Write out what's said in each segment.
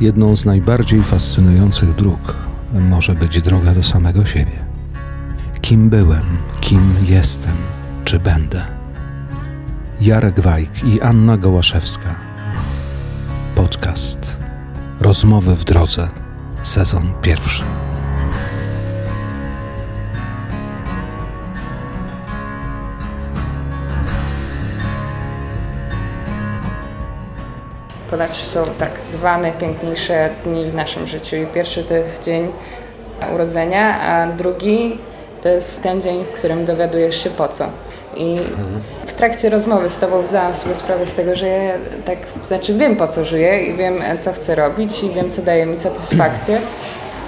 Jedną z najbardziej fascynujących dróg może być droga do samego siebie. Kim byłem, kim jestem, czy będę? Jarek Wajk i Anna Gołaszewska. Podcast Rozmowy w drodze, sezon pierwszy. Są tak dwa najpiękniejsze dni w naszym życiu. I pierwszy to jest dzień urodzenia, a drugi to jest ten dzień, w którym dowiadujesz się po co. I w trakcie rozmowy z Tobą zdałam sobie sprawę z tego, że ja tak, znaczy wiem po co żyję i wiem co chcę robić i wiem co daje mi satysfakcję,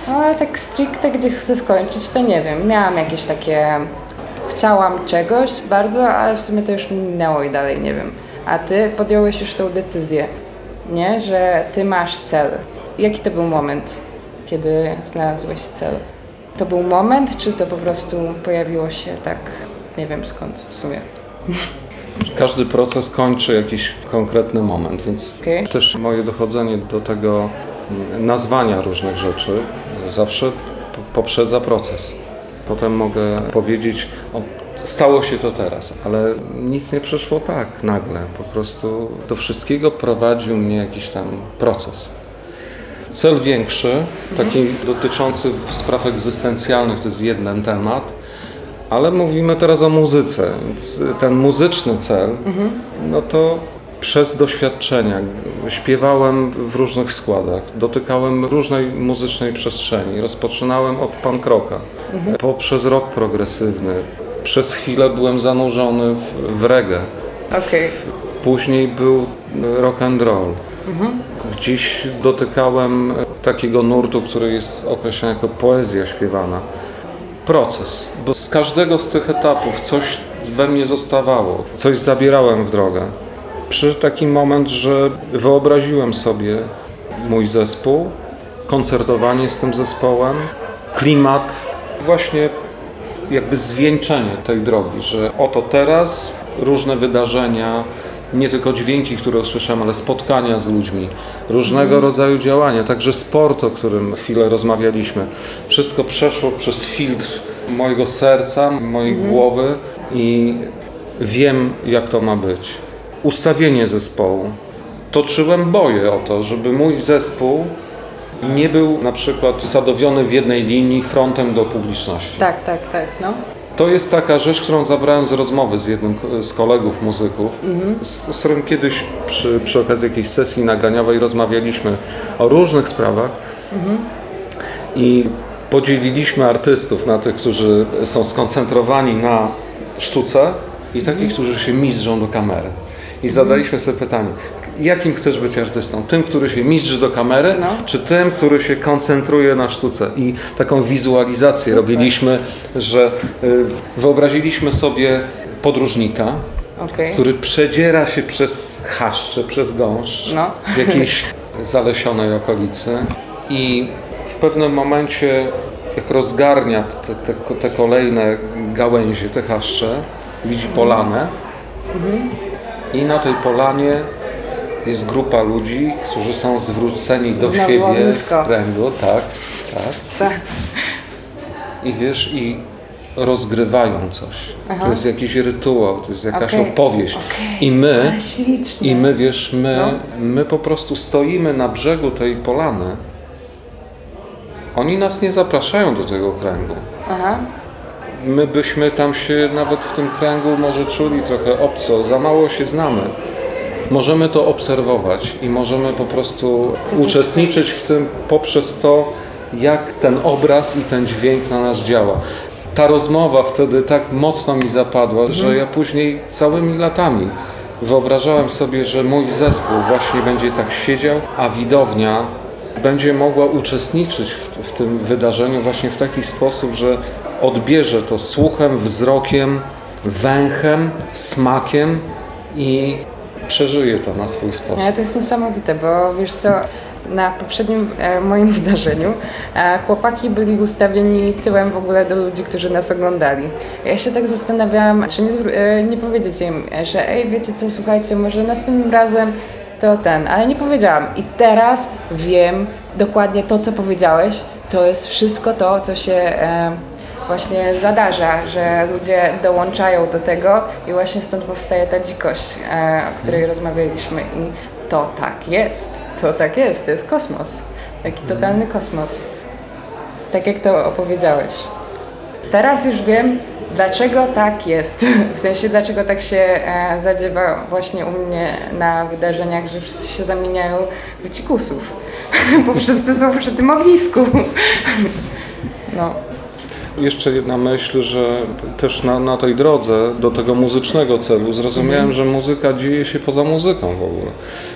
no, ale tak stricte gdzie chcę skończyć to nie wiem. Miałam jakieś takie, chciałam czegoś bardzo, ale w sumie to już minęło i dalej nie wiem. A Ty podjąłeś już tą decyzję, nie? Że Ty masz cel. Jaki to był moment, kiedy znalazłeś cel? To był moment, czy to po prostu pojawiło się tak, nie wiem skąd w sumie? Każdy proces kończy jakiś konkretny moment, więc Okej. też moje dochodzenie do tego mm, nazwania różnych rzeczy zawsze poprzedza proces. Potem mogę powiedzieć, o, stało się to teraz, ale nic nie przyszło tak nagle. Po prostu do wszystkiego prowadził mnie jakiś tam proces. Cel większy, taki dotyczący spraw egzystencjalnych, to jest jeden temat, ale mówimy teraz o muzyce, więc ten muzyczny cel, no to przez doświadczenia. Śpiewałem w różnych składach, dotykałem różnej muzycznej przestrzeni. Rozpoczynałem od punk rocka, poprzez rock progresywny. Przez chwilę byłem zanurzony w, w reggae. Okej. Później był rock and roll. Gdzieś dotykałem takiego nurtu, który jest określany jako poezja śpiewana. Proces, bo z każdego z tych etapów coś we mnie zostawało, coś zabierałem w drogę. Przyszedł taki moment, że wyobraziłem sobie mój zespół, koncertowanie z tym zespołem, klimat, właśnie jakby zwieńczenie tej drogi, że oto teraz różne wydarzenia, nie tylko dźwięki, które usłyszałem, ale spotkania z ludźmi, różnego rodzaju działania, także sport, o którym chwilę rozmawialiśmy. Wszystko przeszło przez filtr mojego serca, mojej głowy i wiem, jak to ma być. Ustawienie zespołu. Toczyłem boje o to, żeby mój zespół nie był na przykład sadowiony w jednej linii frontem do publiczności. Tak, tak, tak, no. To jest taka rzecz, którą zabrałem z rozmowy z jednym z kolegów muzyków, z, z którym kiedyś przy, przy okazji jakiejś sesji nagraniowej rozmawialiśmy o różnych sprawach i podzieliliśmy artystów na tych, którzy są skoncentrowani na sztuce i takich, którzy się mistrzą do kamery. I zadaliśmy sobie pytanie, jakim chcesz być artystą? Tym, który się mistrzy do kamery, No. czy tym, który się koncentruje na sztuce? I taką wizualizację robiliśmy, że y, wyobraziliśmy sobie podróżnika, Okej. który przedziera się przez chaszcze, przez gąszcz No. w jakiejś zalesionej okolicy i w pewnym momencie jak rozgarnia te, te, te kolejne gałęzie, te chaszcze, widzi polanę i na tej polanie jest grupa ludzi, którzy są zwróceni do Znowu siebie ognisko. w kręgu, tak, tak. Tak. I wiesz, i rozgrywają coś. To jest jakiś rytuał, to jest jakaś Okej, opowieść. okej. I my, i my, wiesz, my, No. my po prostu stoimy na brzegu tej polany. Oni nas nie zapraszają do tego kręgu. Aha. My byśmy tam się nawet w tym kręgu może czuli trochę obco, za mało się znamy. Możemy to obserwować i możemy po prostu uczestniczyć w tym poprzez to, jak ten obraz i ten dźwięk na nas działa. Ta rozmowa wtedy tak mocno mi zapadła, że ja później całymi latami wyobrażałem sobie, że mój zespół właśnie będzie tak siedział, a widownia będzie mogła uczestniczyć w, w tym wydarzeniu właśnie w taki sposób, że odbierze to słuchem, wzrokiem, węchem, smakiem i przeżyje to na swój sposób. Ale to jest niesamowite, bo wiesz co, na poprzednim e, moim wydarzeniu e, chłopaki byli ustawieni tyłem w ogóle do ludzi, którzy nas oglądali. Ja się tak zastanawiałam, czy nie, e, nie powiedzieć im, że ej, wiecie co, słuchajcie, może następnym razem to ten, ale nie powiedziałam. I teraz wiem dokładnie to, co powiedziałeś. To jest wszystko to, co się e, właśnie zadarza, że ludzie dołączają do tego i właśnie stąd powstaje ta dzikość, e, o której rozmawialiśmy. I to tak jest, to tak jest, to jest kosmos. Taki totalny kosmos. Tak jak to opowiedziałeś. Teraz już wiem, dlaczego tak jest. W sensie, dlaczego tak się e, zadziewa właśnie u mnie na wydarzeniach, że wszyscy się zamieniają w dzikusów. Bo wszyscy są przy tym ognisku. No. Jeszcze jedna myśl, że też na, na tej drodze do tego muzycznego celu zrozumiałem, że muzyka dzieje się poza muzyką w ogóle.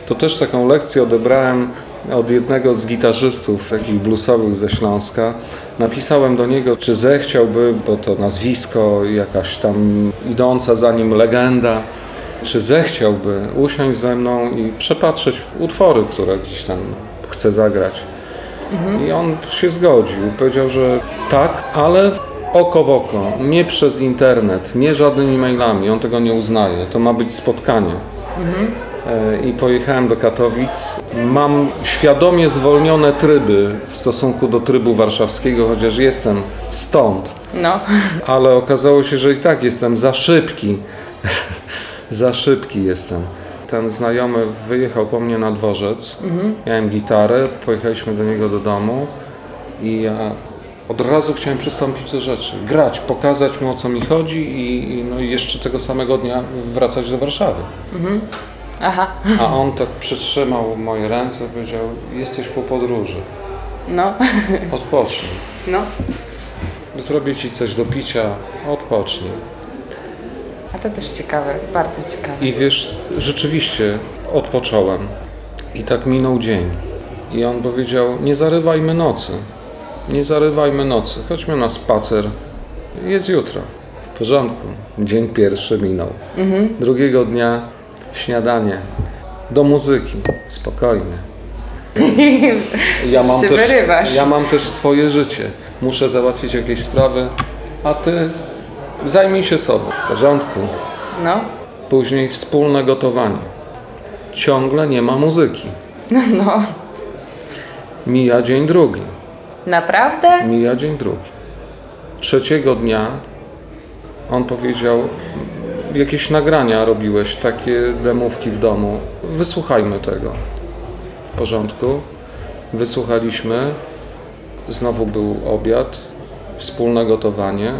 To też taką lekcję odebrałem od jednego z gitarzystów takich bluesowych ze Śląska. Napisałem do niego, czy zechciałby, bo to nazwisko, jakaś tam idąca za nim legenda, czy zechciałby usiąść ze mną i przepatrzeć utwory, które gdzieś tam chce zagrać. I on się zgodził. Powiedział, że tak, ale oko w oko, nie przez internet, nie żadnymi mailami. On tego nie uznaje. To ma być spotkanie. E, I pojechałem do Katowic. Mam świadomie zwolnione tryby w stosunku do trybu warszawskiego, chociaż jestem stąd. No. Ale okazało się, że i tak jestem za szybki. za szybki jestem. Ten znajomy wyjechał po mnie na dworzec. Miałem gitarę, pojechaliśmy do niego do domu i ja od razu chciałem przystąpić do rzeczy. Grać, pokazać mu o co mi chodzi i, i, no, i jeszcze tego samego dnia wracać do Warszawy. Aha. A on tak przytrzymał moje ręce powiedział: Jesteś po podróży, No. odpocznij. No. Zrobię ci coś do picia, odpocznij. A to też ciekawe, bardzo ciekawe. I wiesz, rzeczywiście odpocząłem. I tak minął dzień. I on powiedział: Nie zarywajmy nocy. Nie zarywajmy nocy. Chodźmy na spacer. Jest jutro. W porządku. Dzień pierwszy minął. Drugiego dnia śniadanie. Do muzyki. Spokojnie. Ja mam, też, ja mam też swoje życie. Muszę załatwić jakieś sprawy, a ty zajmij się sobą. W porządku. No. Później wspólne gotowanie. Ciągle nie ma muzyki. No. Mija dzień drugi. Naprawdę? Mija dzień drugi. Trzeciego dnia on powiedział: Jakieś nagrania robiłeś, takie demówki w domu. Wysłuchajmy tego. W porządku. Wysłuchaliśmy. Znowu był obiad, wspólne gotowanie.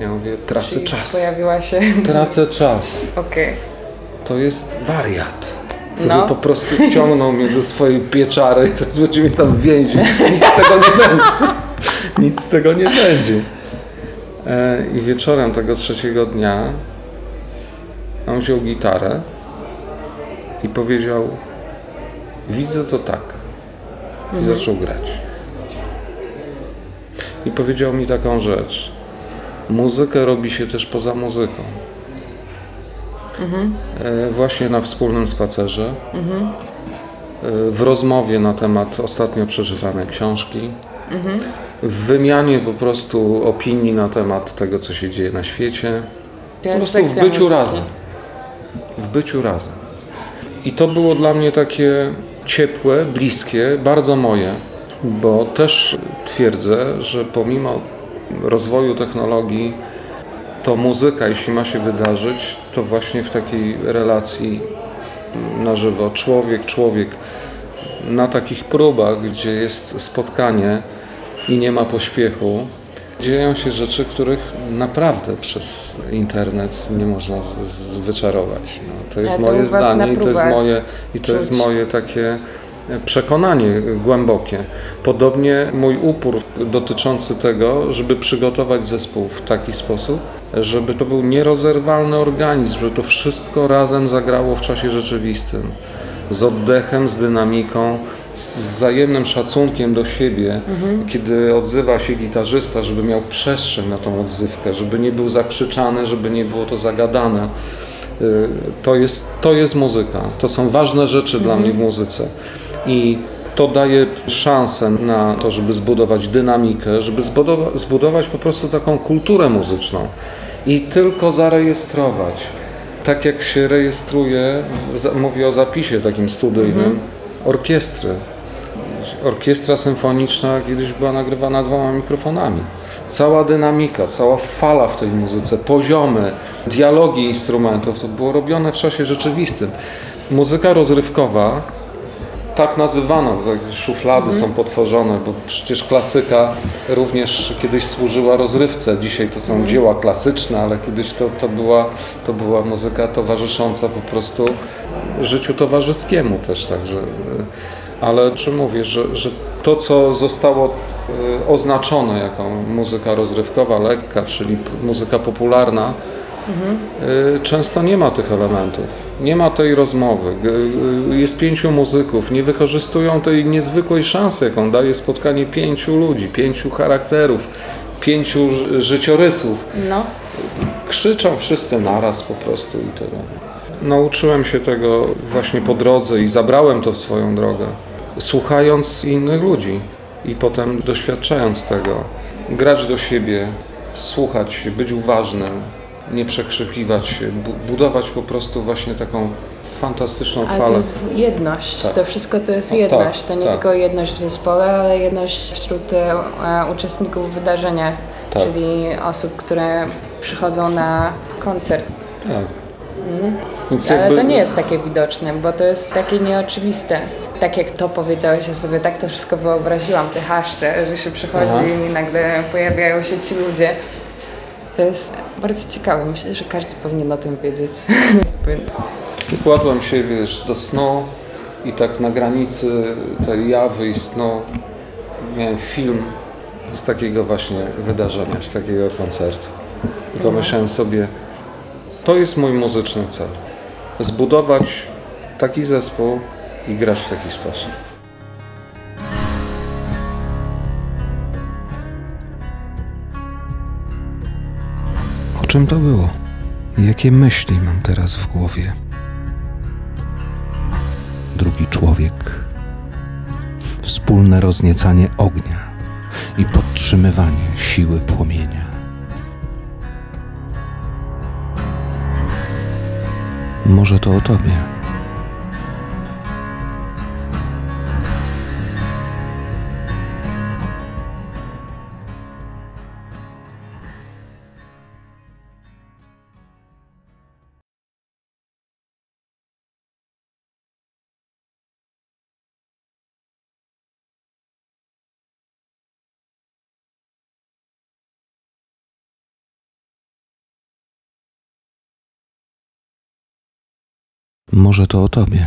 Ja mówię: Tracę Czyli czas. Pojawiła się. Tracę czas. Okej. To jest wariat. Co No. by po prostu wciągnął mnie do swojej pieczary i teraz będzie mnie tam więzić. Nic z tego nie będzie. Nic z tego nie będzie. E, I wieczorem tego trzeciego dnia on wziął gitarę i powiedział widzę to tak. I zaczął grać. I powiedział mi taką rzecz. Muzykę robi się też poza muzyką. E, właśnie na wspólnym spacerze, e, w rozmowie na temat ostatnio przeczytanej książki, w wymianie po prostu opinii na temat tego, co się dzieje na świecie, po prostu w byciu razem. W byciu razem. I to było dla mnie takie ciepłe, bliskie, bardzo moje, bo też twierdzę, że pomimo rozwoju technologii, to muzyka, jeśli ma się wydarzyć, to właśnie w takiej relacji na żywo, człowiek, człowiek, na takich próbach, gdzie jest spotkanie i nie ma pośpiechu, dzieją się rzeczy, których naprawdę przez internet nie można wyczarować. No, to jest to moje zdanie i to jest moje, i to jest moje takie przekonanie głębokie. Podobnie mój upór dotyczący tego, żeby przygotować zespół w taki sposób, żeby to był nierozerwalny organizm, żeby to wszystko razem zagrało w czasie rzeczywistym. Z oddechem, z dynamiką, z wzajemnym szacunkiem do siebie, kiedy odzywa się gitarzysta, żeby miał przestrzeń na tą odzywkę, żeby nie był zakrzyczany, żeby nie było to zagadane. Y, To jest, to jest muzyka. To są ważne rzeczy dla mnie w muzyce. I to daje szansę na to, żeby zbudować dynamikę, żeby zbudowa- zbudować po prostu taką kulturę muzyczną i tylko zarejestrować. tak jak się rejestruje, mówię o zapisie takim studyjnym, orkiestry. Orkiestra symfoniczna kiedyś była nagrywana dwoma mikrofonami. Cała dynamika, cała fala w tej muzyce, poziomy, dialogi instrumentów, to było robione w czasie rzeczywistym. Muzyka rozrywkowa, tak nazywana, tak szuflady są potworzone, bo przecież klasyka również kiedyś służyła rozrywce. Dzisiaj to są dzieła klasyczne, ale kiedyś to, to, była, to była muzyka towarzysząca po prostu życiu towarzyskiemu też, także. y, Ale czy mówię, że, że to, co zostało y, oznaczone jako muzyka rozrywkowa, lekka, czyli muzyka popularna, y, często nie ma tych elementów. Nie ma tej rozmowy. Y, Jest pięciu muzyków, nie wykorzystują tej niezwykłej szansy, jaką daje spotkanie pięciu ludzi, pięciu charakterów, pięciu ży- życiorysów. No, Krzyczą wszyscy naraz po prostu i tyle. Nauczyłem się tego właśnie po drodze i zabrałem to w swoją drogę, słuchając innych ludzi i potem doświadczając tego. Grać do siebie, słuchać się, być uważnym, nie przekrzykiwać się, bu- budować po prostu właśnie taką fantastyczną ale to falę. jest jedność. Tak. To wszystko to jest O, jedność. tak, to nie tak. tylko jedność w zespole, ale jedność wśród e, e, uczestników wydarzenia, Tak. czyli osób, które przychodzą na koncert. Tak. Więc Ale jakby- to nie jest takie widoczne, bo to jest takie nieoczywiste. Tak jak to powiedziałeś, ja sobie tak to wszystko wyobraziłam, te haszcze, że się przychodzi Aha. i nagle pojawiają się ci ludzie. To jest bardzo ciekawe. Myślę, że każdy powinien o tym wiedzieć. Kładłem się, wiesz, do snu i tak na granicy tej jawy i snu miałem film z takiego właśnie wydarzenia, z takiego koncertu. I pomyślałem sobie, to jest mój muzyczny cel. Zbudować taki zespół i grać w taki sposób. Czym to było? Jakie myśli mam teraz w głowie? Drugi człowiek. Wspólne rozniecanie ognia i podtrzymywanie siły płomienia. Może to o tobie. Może to o tobie.